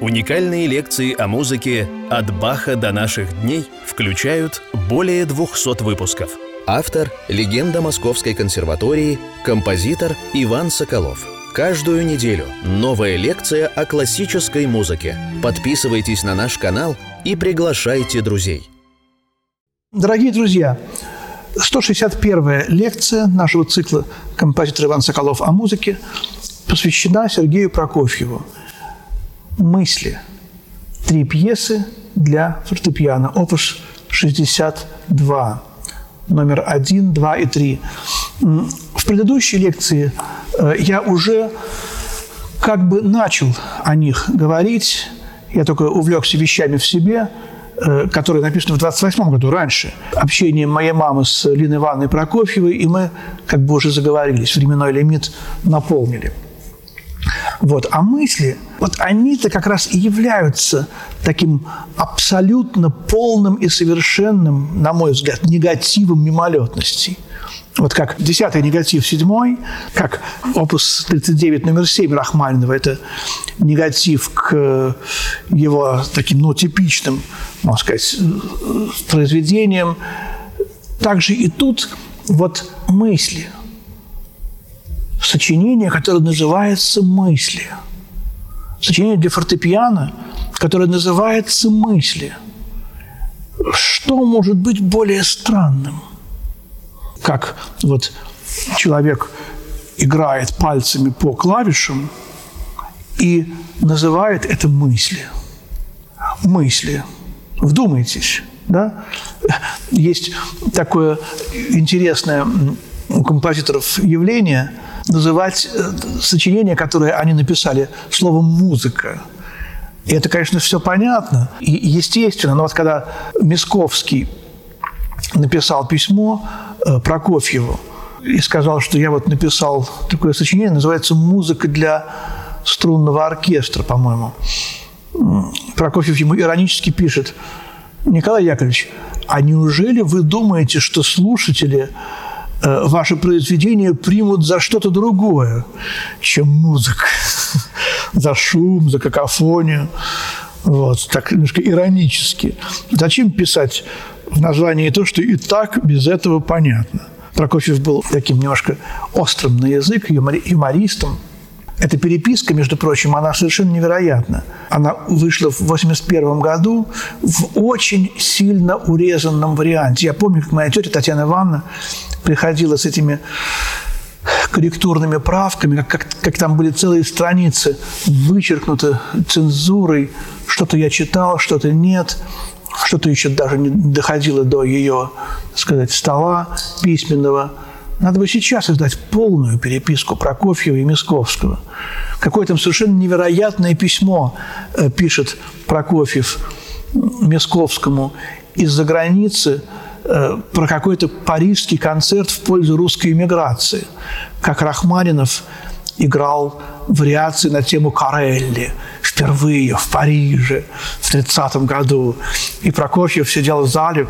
Уникальные лекции о музыке «От Баха до наших дней» включают более 200 выпусков. Автор – легенда Московской консерватории, композитор Иван Соколов. Каждую неделю новая лекция о классической музыке. Подписывайтесь на наш канал и приглашайте друзей. Дорогие друзья, 161-я лекция нашего цикла «Композитор Иван Соколов о музыке» посвящена Сергею Прокофьеву – мысли. Три пьесы для фортепиано. Опус 62. Номер один, два и три. В предыдущей лекции э, я уже как бы начал о них говорить. Я только увлекся вещами в себе, э, которые написаны в 28 году, раньше. Общение моей мамы с Линой Ивановной Прокофьевой, и мы как бы уже заговорились, временной лимит наполнили. Вот. А мысли, вот они-то как раз и являются таким абсолютно полным и совершенным, на мой взгляд, негативом мимолетности. Вот как десятый негатив седьмой, как опус 39 номер 7 Рахманинова, это негатив к его таким, ну, типичным, можно сказать, произведениям. Также и тут вот мысли – сочинение, которое называется «Мысли». Сочинение для фортепиано, которое называется «Мысли». Что может быть более странным? Как вот человек играет пальцами по клавишам и называет это мысли. Мысли. Вдумайтесь, да? Есть такое интересное у композиторов явление – называть э, сочинения, которые они написали, словом «музыка». И это, конечно, все понятно и естественно. Но вот когда Мисковский написал письмо э, Прокофьеву и сказал, что я вот написал такое сочинение, называется «Музыка для струнного оркестра», по-моему. Прокофьев ему иронически пишет, Николай Яковлевич, а неужели вы думаете, что слушатели ваше произведение примут за что-то другое, чем музыка, за шум, за какофонию. Вот, так немножко иронически. Зачем писать в названии то, что и так без этого понятно? Прокофьев был таким немножко острым на язык, юмористом – эта переписка, между прочим, она совершенно невероятна. Она вышла в 1981 году в очень сильно урезанном варианте. Я помню, как моя тетя Татьяна Ивановна приходила с этими корректурными правками, как, как, как там были целые страницы вычеркнуты цензурой, что-то я читал, что-то нет, что-то еще даже не доходило до ее, так сказать, стола письменного – надо бы сейчас издать полную переписку Прокофьева и Мисковского. Какое там совершенно невероятное письмо э, пишет Прокофьев Мисковскому из-за границы э, про какой-то парижский концерт в пользу русской иммиграции, как Рахманинов играл вариации на тему Карелли впервые в Париже в 30 году. И Прокофьев сидел в зале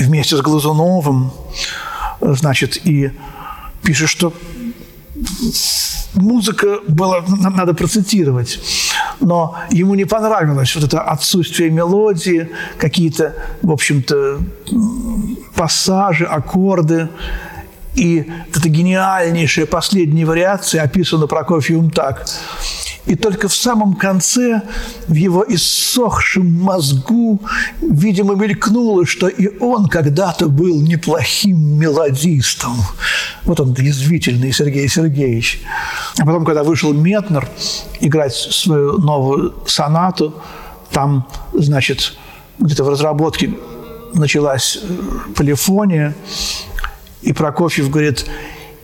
вместе с Глазуновым, значит, и пишет, что музыка была, надо процитировать, но ему не понравилось вот это отсутствие мелодии, какие-то, в общем-то, пассажи, аккорды. И это гениальнейшая последняя вариация описана Прокофьевым так – и только в самом конце в его иссохшем мозгу, видимо, мелькнуло, что и он когда-то был неплохим мелодистом. Вот он, язвительный Сергей Сергеевич. А потом, когда вышел Метнер играть свою новую сонату, там, значит, где-то в разработке началась полифония, и Прокофьев говорит,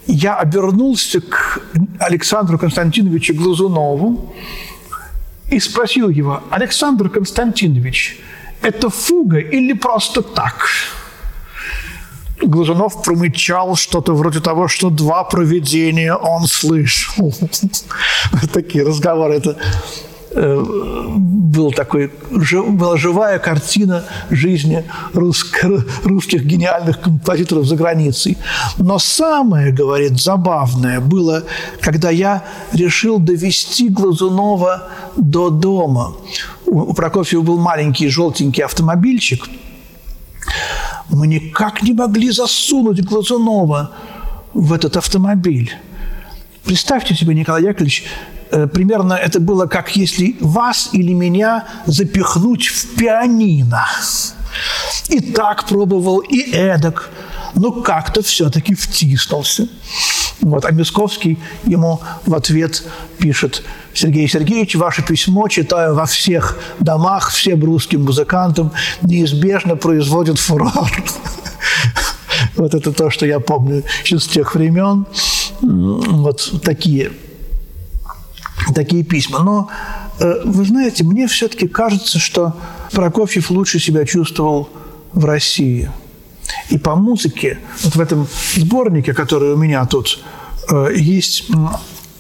я обернулся к Александру Константиновичу Глазунову и спросил его, Александр Константинович, это фуга или просто так? Глазунов промычал что-то вроде того, что два проведения он слышал. Такие разговоры. Это был такой, была живая картина жизни русско, русских гениальных композиторов за границей. Но самое, говорит, забавное было, когда я решил довести Глазунова до дома. У Прокофьева был маленький желтенький автомобильчик. Мы никак не могли засунуть Глазунова в этот автомобиль. Представьте себе, Николай Яковлевич, Э, примерно это было как если вас или меня запихнуть в пианино. И так пробовал, и эдак. Но как-то все-таки втиснулся. Вот, а Мисковский ему в ответ пишет, Сергей Сергеевич, ваше письмо читаю во всех домах, всем русским музыкантам, неизбежно производит фурор. Вот это то, что я помню из тех времен. Вот такие такие письма. Но, э, вы знаете, мне все-таки кажется, что Прокофьев лучше себя чувствовал в России. И по музыке, вот в этом сборнике, который у меня тут, э, есть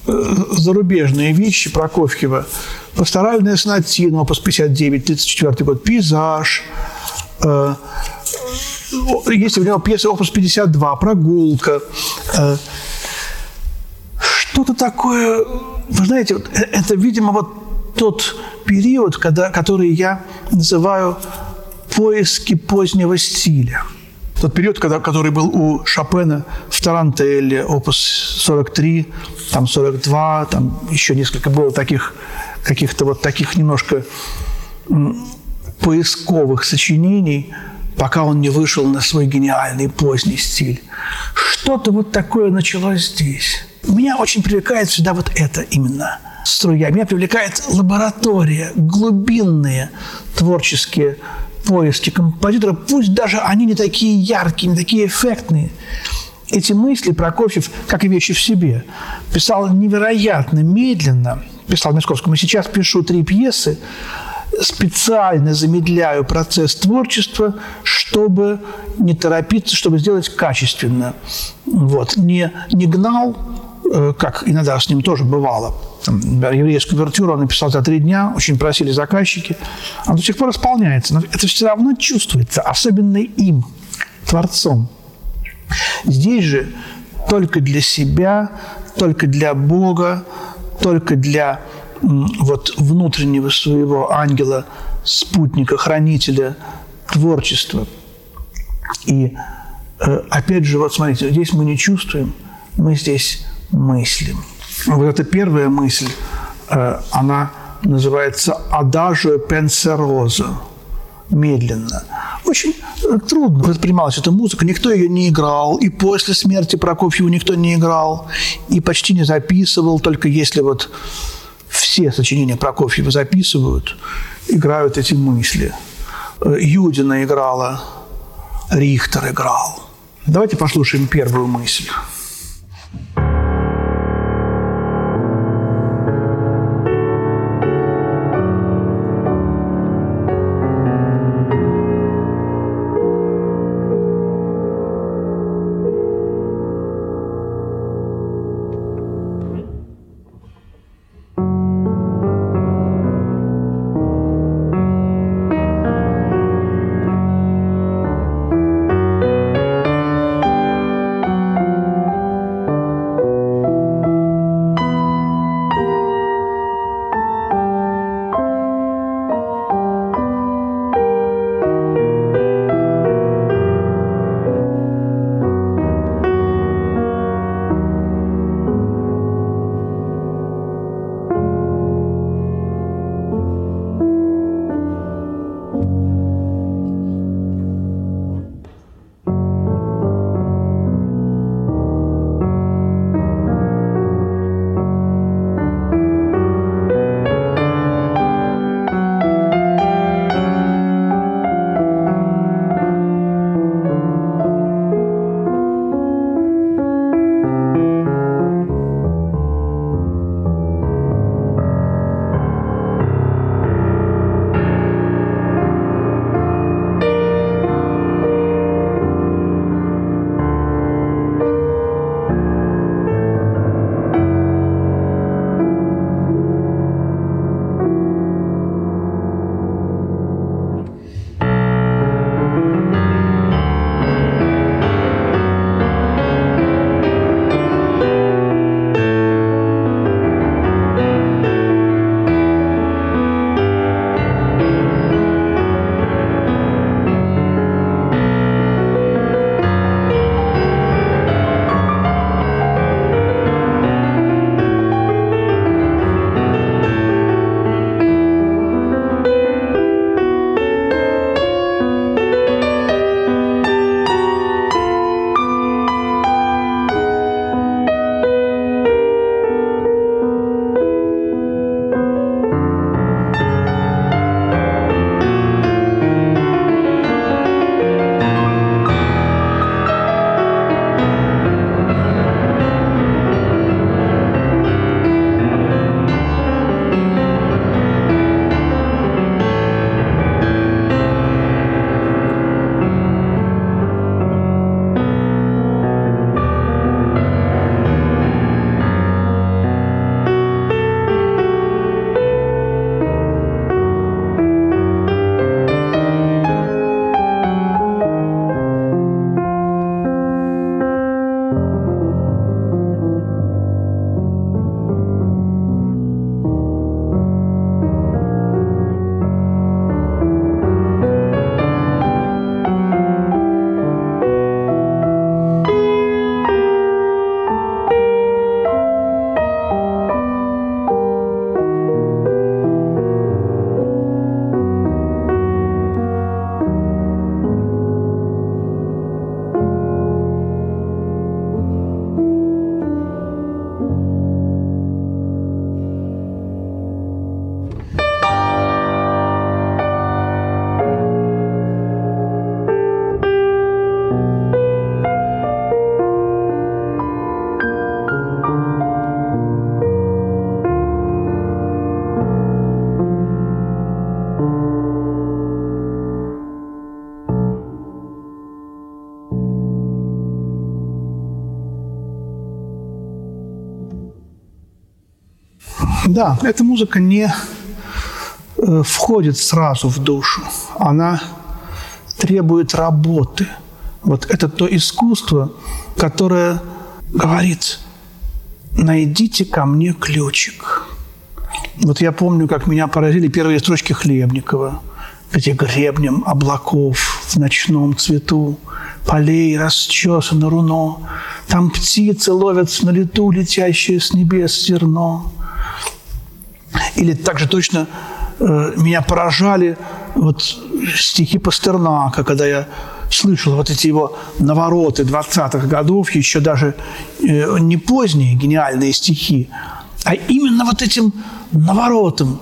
э, зарубежные вещи Прокофьева. Пасторальная сонатина, опус 59, 34 год, пейзаж. Есть у него пьеса опус 52, прогулка. Что-то такое вы знаете, вот э, это, видимо, вот тот период, когда, который я называю поиски позднего стиля. Тот период, когда, который был у Шопена в Тарантелле, опус 43, там 42, там еще несколько было таких, каких-то вот таких немножко поисковых сочинений, пока он не вышел на свой гениальный поздний стиль. Что-то вот такое началось здесь. Меня очень привлекает всегда вот это именно струя. Меня привлекает лаборатория, глубинные творческие поиски композитора, пусть даже они не такие яркие, не такие эффектные. Эти мысли Прокофьев, как и вещи в себе, писал невероятно медленно. Писал Московскому. Сейчас пишу три пьесы, специально замедляю процесс творчества, чтобы не торопиться, чтобы сделать качественно. Вот. Не, не гнал, как иногда с ним тоже бывало. Там, еврейскую вертюру он написал за три дня, очень просили заказчики. Он до сих пор исполняется, но это все равно чувствуется, особенно им, Творцом. Здесь же только для себя, только для Бога, только для вот внутреннего своего ангела, спутника, хранителя творчества. И э, опять же, вот смотрите, здесь мы не чувствуем, мы здесь мыслим. Вот эта первая мысль, э, она называется «адажио пенсероза» – медленно. Очень э, трудно воспринималась эта музыка, никто ее не играл, и после смерти Прокофьева никто не играл, и почти не записывал, только если вот все сочинения Прокофьева записывают, играют эти мысли. Э, Юдина играла, Рихтер играл. Давайте послушаем первую мысль. Да, эта музыка не э, входит сразу в душу. Она требует работы. Вот это то искусство, которое говорит, найдите ко мне ключик. Вот я помню, как меня поразили первые строчки Хлебникова, где гребнем облаков в ночном цвету полей расчесано руно, там птицы ловят на лету летящее с небес зерно. Или также точно э, меня поражали вот стихи Пастернака, когда я слышал вот эти его навороты 20-х годов, еще даже э, не поздние гениальные стихи, а именно вот этим наворотом.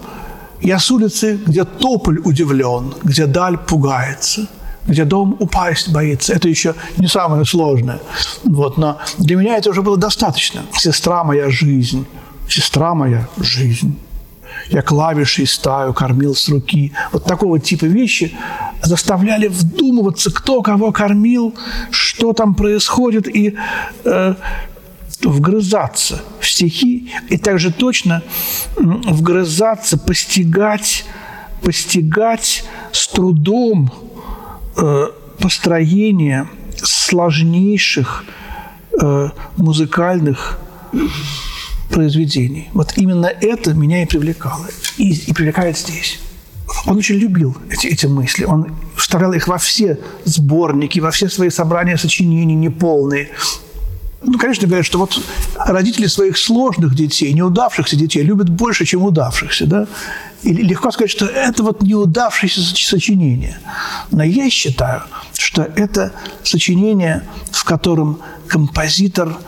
Я с улицы, где тополь удивлен, где даль пугается, где дом упасть боится. Это еще не самое сложное. Вот, но для меня это уже было достаточно. Сестра моя жизнь, сестра моя жизнь. Я клавишей стаю кормил с руки. Вот такого типа вещи заставляли вдумываться, кто кого кормил, что там происходит, и э, вгрызаться в стихи, и также точно вгрызаться, постигать, постигать с трудом э, построение сложнейших э, музыкальных произведений. Вот именно это меня и привлекало. И, и привлекает здесь. Он очень любил эти, эти мысли. Он вставлял их во все сборники, во все свои собрания сочинений неполные. Ну, конечно, говорят, что вот родители своих сложных детей, неудавшихся детей любят больше, чем удавшихся, да? И легко сказать, что это вот неудавшееся сочинение. Но я считаю, что это сочинение, в котором композитор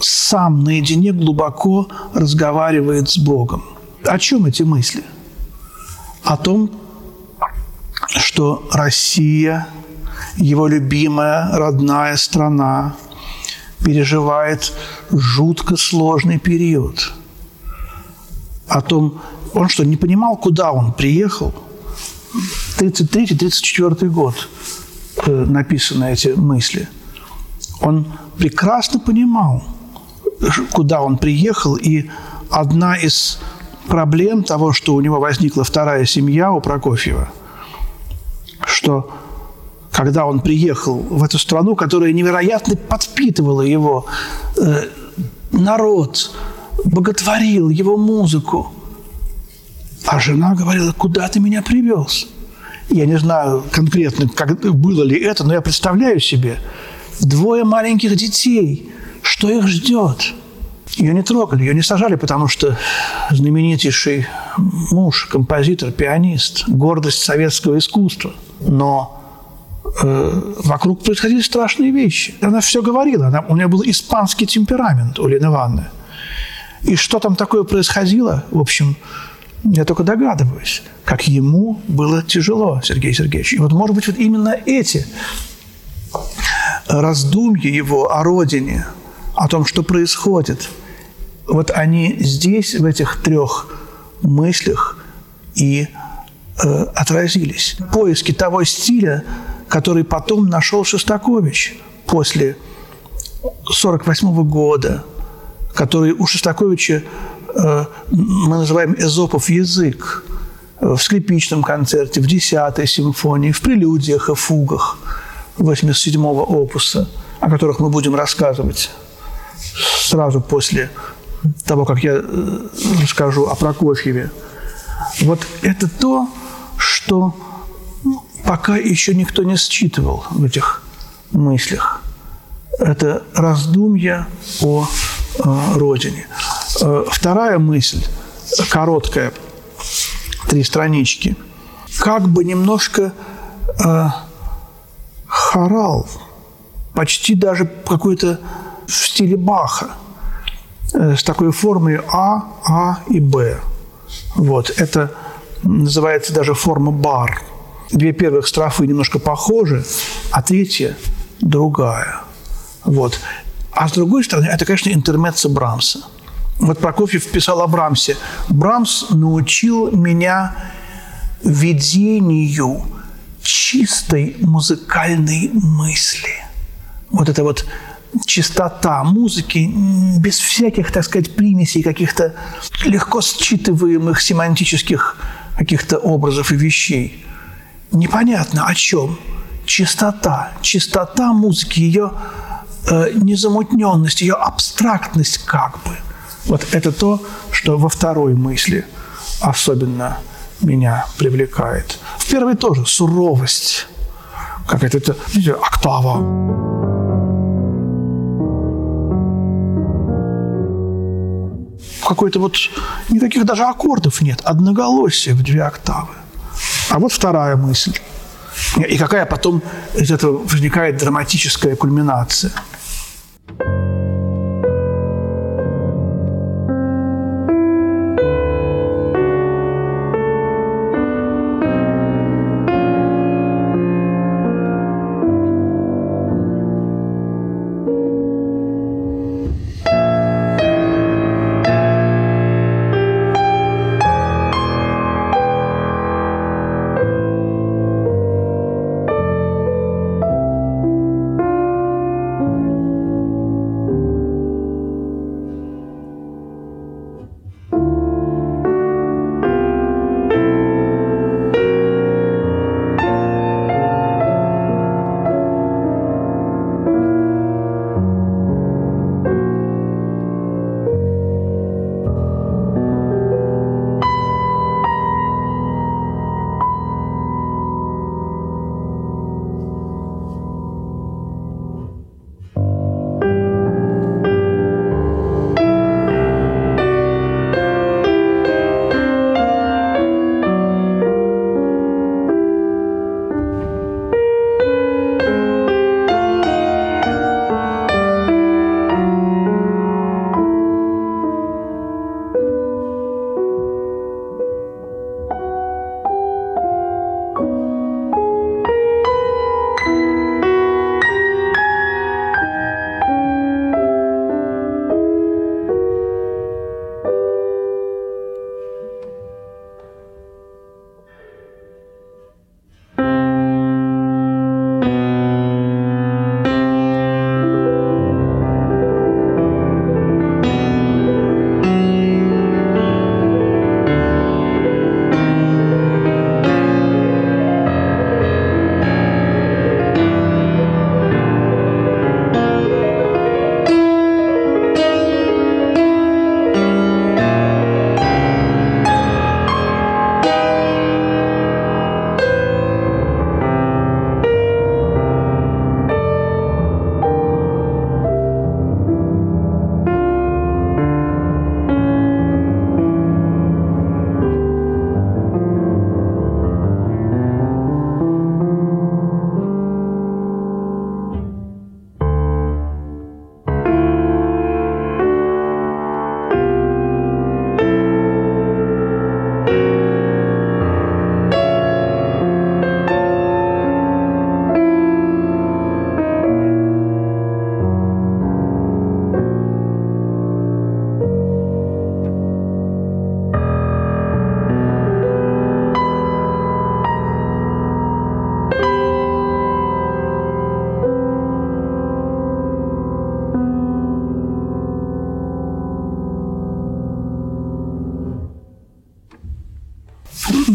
сам наедине глубоко разговаривает с Богом. О чем эти мысли? О том, что Россия, его любимая родная страна, переживает жутко сложный период. О том, он что, не понимал, куда он приехал? 33-34 год э, написаны эти мысли. Он прекрасно понимал, куда он приехал, и одна из проблем того, что у него возникла вторая семья у Прокофьева, что когда он приехал в эту страну, которая невероятно подпитывала его, э, народ боготворил его музыку. А жена говорила, куда ты меня привез? Я не знаю конкретно, как было ли это, но я представляю себе двое маленьких детей, что их ждет. Ее не трогали, ее не сажали, потому что знаменитейший муж, композитор, пианист, гордость советского искусства. Но Э, вокруг происходили страшные вещи. Она все говорила. Она, у нее был испанский темперамент у Лены Ивановны. И что там такое происходило, в общем, я только догадываюсь, как ему было тяжело, Сергей Сергеевич. И вот, может быть, вот именно эти раздумья его о родине, о том, что происходит, вот они здесь, в этих трех мыслях и э, отразились. Поиски того стиля, который потом нашел Шостакович после 1948 года, который у Шостаковича э, мы называем «эзопов язык», в скрипичном концерте, в десятой симфонии, в прелюдиях и фугах 87-го опуса, о которых мы будем рассказывать сразу после того, как я э, расскажу о Прокофьеве. Вот это то, что пока еще никто не считывал в этих мыслях. Это раздумья о э, родине. Э, вторая мысль, короткая, три странички. Как бы немножко э, хорал, почти даже какой-то в стиле Баха, э, с такой формой А, А и Б. Вот, это называется даже форма бар – две первых строфы немножко похожи, а третья другая. Вот. А с другой стороны, это, конечно, интермеца Брамса. Вот Прокофьев писал о Брамсе. «Брамс научил меня видению чистой музыкальной мысли». Вот это вот чистота музыки без всяких, так сказать, примесей каких-то легко считываемых семантических каких-то образов и вещей. Непонятно о чем. Чистота. Чистота музыки, ее э, незамутненность, ее абстрактность как бы. Вот это то, что во второй мысли особенно меня привлекает. В первой тоже суровость, как это, это видите, октава. какой-то вот никаких даже аккордов нет, одноголосие в две октавы. А вот вторая мысль. И какая потом из этого возникает драматическая кульминация –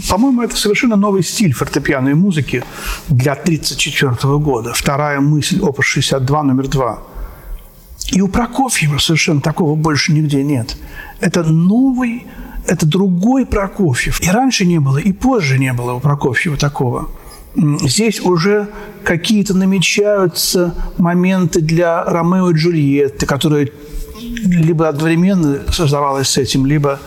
По-моему, это совершенно новый стиль фортепианной музыки для 1934 года. Вторая мысль, опус 62, номер два. И у Прокофьева совершенно такого больше нигде нет. Это новый, это другой Прокофьев. И раньше не было, и позже не было у Прокофьева такого. Здесь уже какие-то намечаются моменты для Ромео и Джульетты, которые либо одновременно создавалась с этим, либо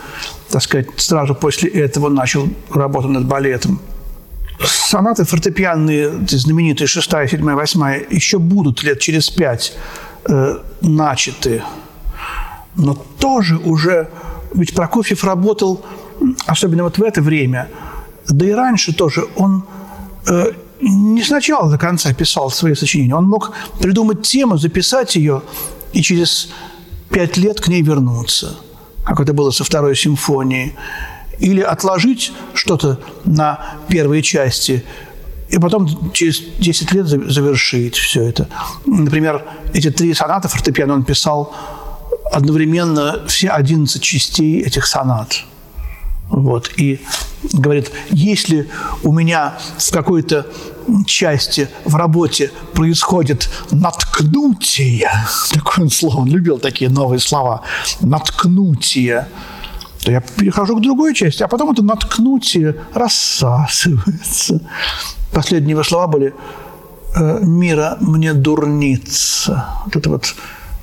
так сказать, сразу после этого начал работу над балетом. Сонаты фортепианные, знаменитые шестая, седьмая, восьмая, еще будут лет через пять э, начаты. Но тоже уже... Ведь Прокофьев работал, особенно вот в это время, да и раньше тоже, он э, не сначала до конца писал свои сочинения. Он мог придумать тему, записать ее и через пять лет к ней вернуться – как это было со второй симфонией, или отложить что-то на первой части, и потом через 10 лет завершить все это. Например, эти три соната фортепиано он писал одновременно все 11 частей этих сонат. Вот. И говорит, если у меня в какой-то части в работе происходит наткнутие, такое слово, он любил такие новые слова, наткнутие, то я перехожу к другой части, а потом это наткнутие рассасывается. Последние его слова были «Э, «Мира мне дурница». Вот это вот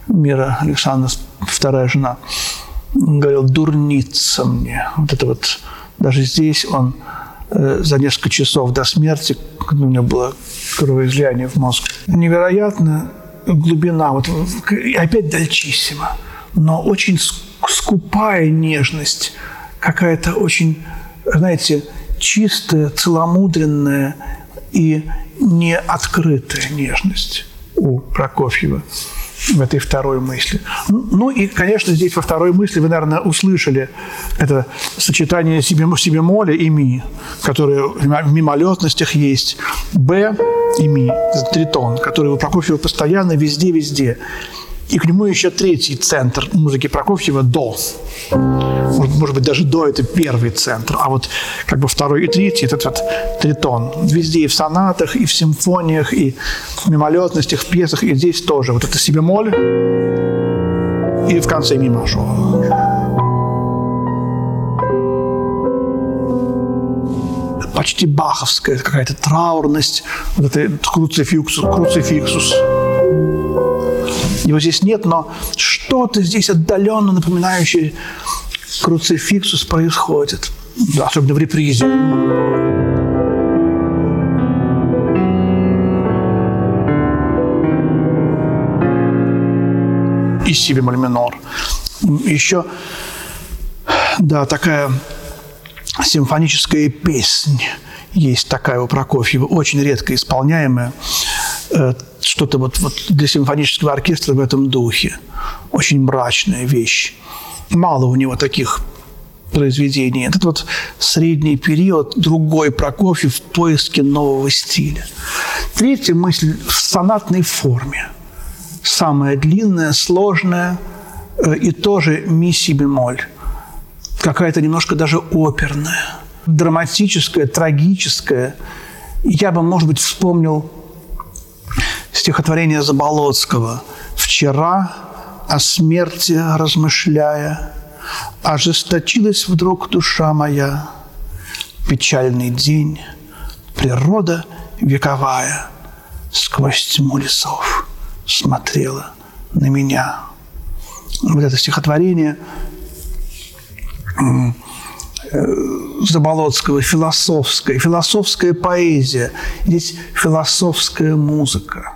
Мира Александра, вторая жена, говорил «дурница мне». Вот это вот даже здесь он за несколько часов до смерти, когда у него было кровоизлияние в мозг, невероятно глубина, вот опять дальчиссимо, но очень скупая нежность, какая-то очень, знаете, чистая, целомудренная и неоткрытая нежность у Прокофьева в этой второй мысли. Ну и, конечно, здесь во второй мысли вы, наверное, услышали это сочетание си бемоля и ми, которое в мимолетностях есть. Б и ми, тритон, который у Прокофьева постоянно везде-везде. И к нему еще третий центр музыки Прокофьева – до. Может, может быть, даже до – это первый центр, а вот как бы второй и третий – это вот тритон. Везде и в сонатах, и в симфониях, и в мимолетностях, в пьесах, и здесь тоже. Вот это си бемоль и в конце ми мажор. почти баховская какая-то траурность, вот это круцификсус, круцификсус. Его здесь нет, но что-то здесь отдаленно напоминающее круцификсус происходит. Особенно в репризе. И си бемоль минор. Еще, да, такая симфоническая песнь есть такая у Прокофьева, очень редко исполняемая. Э, что-то вот, вот для симфонического оркестра в этом духе. Очень мрачная вещь. Мало у него таких произведений. Это вот средний период, другой Прокофьев в поиске нового стиля. Третья мысль в сонатной форме. Самая длинная, сложная э, и тоже ми си бемоль. Какая-то немножко даже оперная, драматическая, трагическая. Я бы, может быть, вспомнил стихотворение Заболоцкого «Вчера о смерти размышляя, ожесточилась вдруг душа моя. Печальный день, природа вековая сквозь тьму лесов смотрела на меня». Вот это стихотворение э, Заболоцкого, философская, философская поэзия, здесь философская музыка –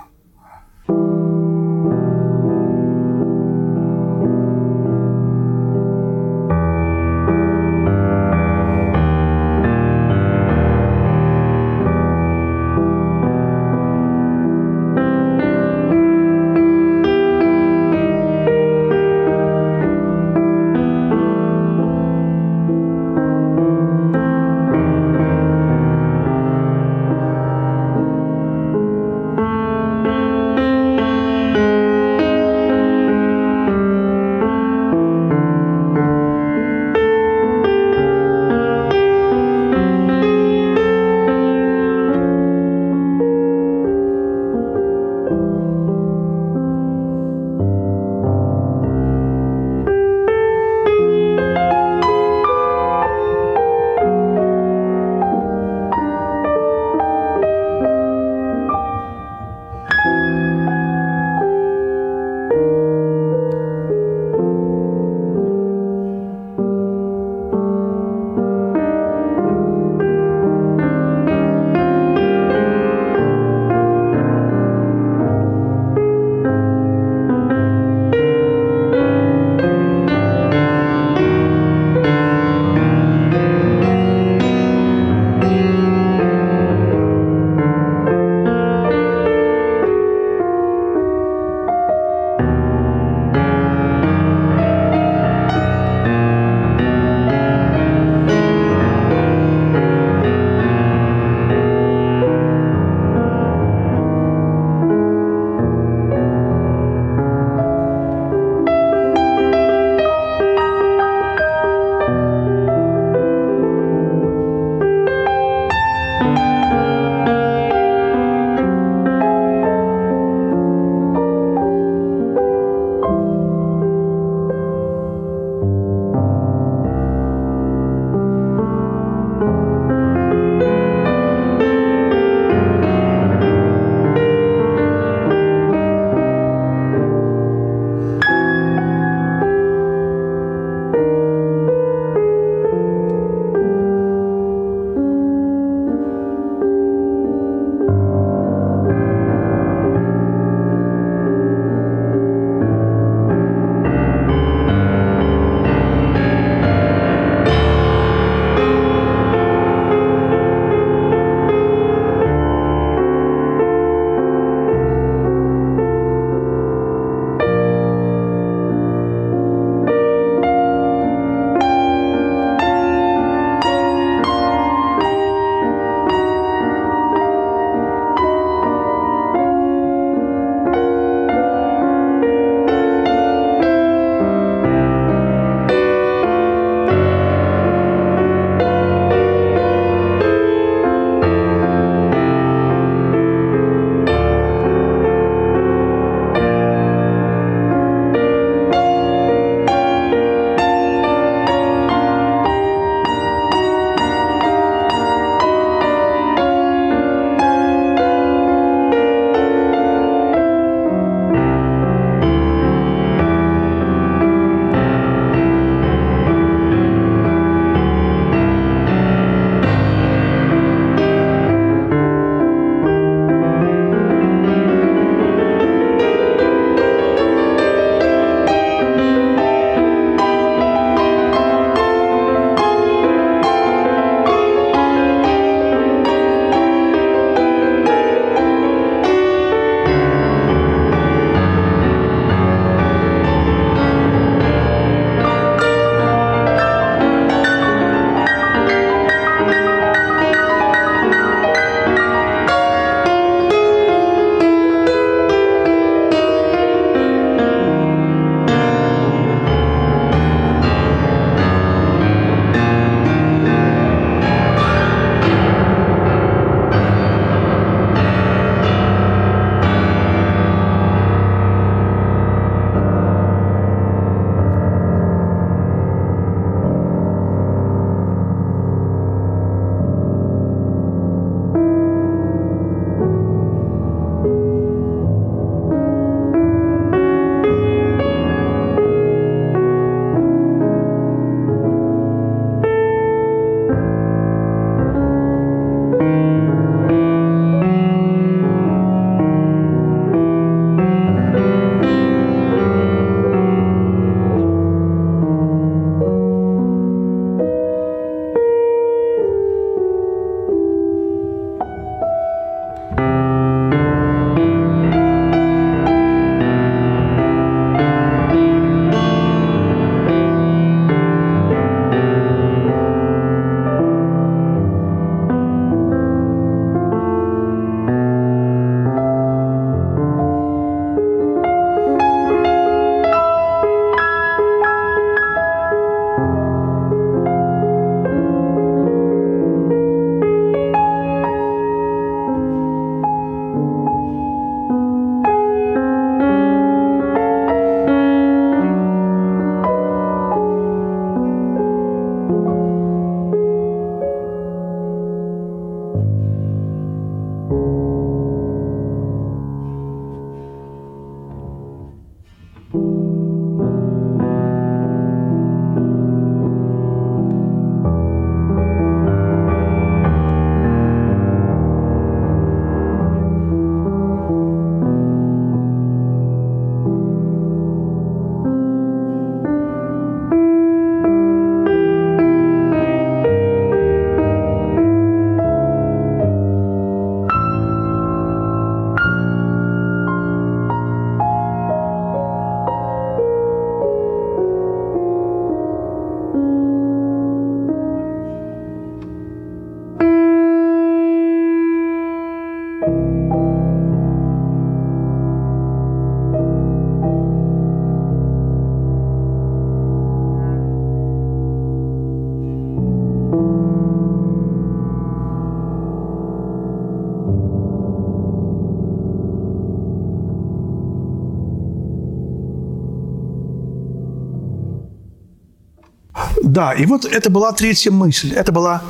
Да, и вот это была третья мысль. Это была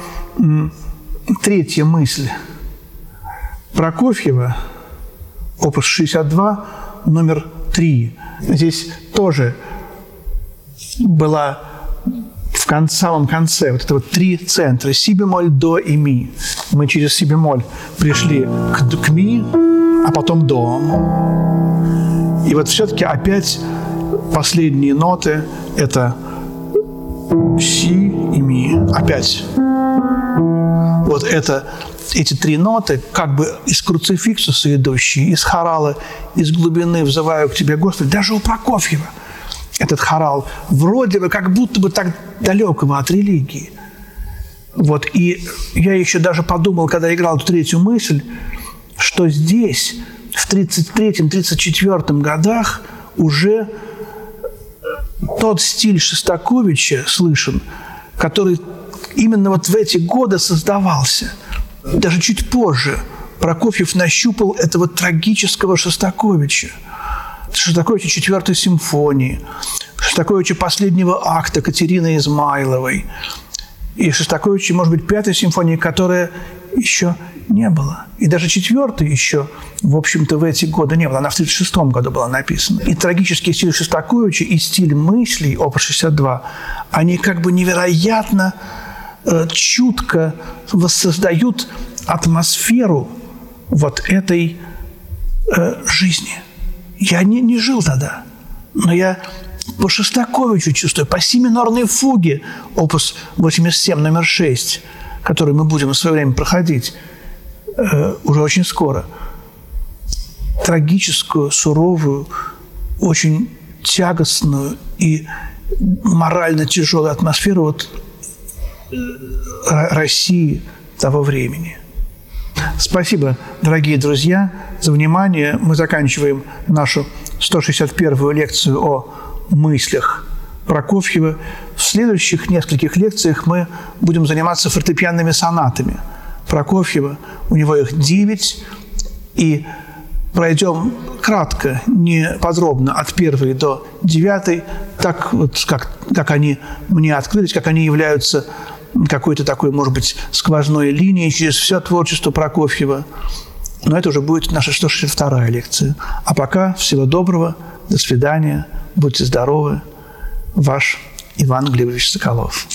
третья мысль Прокофьева, опус 62, номер 3. Здесь тоже была в кон- самом конце вот это вот три центра – си бемоль, до и ми. Мы через си бемоль пришли к, к ми, а потом до. И вот все-таки опять последние ноты – это си и ми. Опять вот это, эти три ноты, как бы из круцификсуса идущие, из хорала, из глубины «Взываю к тебе, Господи», даже у Прокофьева этот хорал вроде бы как будто бы так далекого от религии. Вот, и я еще даже подумал, когда играл эту третью мысль, что здесь, в 33-34 годах, уже тот стиль Шостаковича слышен, который именно вот в эти годы создавался. Даже чуть позже Прокофьев нащупал этого трагического Шостаковича. Шостаковича четвертой симфонии, Шостаковича последнего акта Катерины Измайловой и Шостаковича, может быть, пятой симфонии, которая еще не было. И даже четвертой еще, в общем-то, в эти годы не было. Она в 1936 году была написана. И трагический стиль Шостаковича и стиль мыслей, опус 62, они как бы невероятно э, чутко воссоздают атмосферу вот этой э, жизни. Я не, не жил тогда, но я по Шостаковичу чувствую, по си фуге, опус 87, номер 6, который мы будем в свое время проходить э, уже очень скоро, трагическую, суровую, очень тягостную и морально тяжелую атмосферу вот э, России того времени. Спасибо, дорогие друзья, за внимание. Мы заканчиваем нашу 161-ю лекцию о мыслях Прокофьева. В следующих нескольких лекциях мы будем заниматься фортепианными сонатами Прокофьева. У него их 9. И пройдем кратко, не подробно, от первой до девятой, так вот как, как они мне открылись, как они являются какой-то такой, может быть, сквозной линией через все творчество Прокофьева. Но это уже будет наша 162-я лекция. А пока всего доброго, до свидания, будьте здоровы. Ваш Иван Глебович Соколов.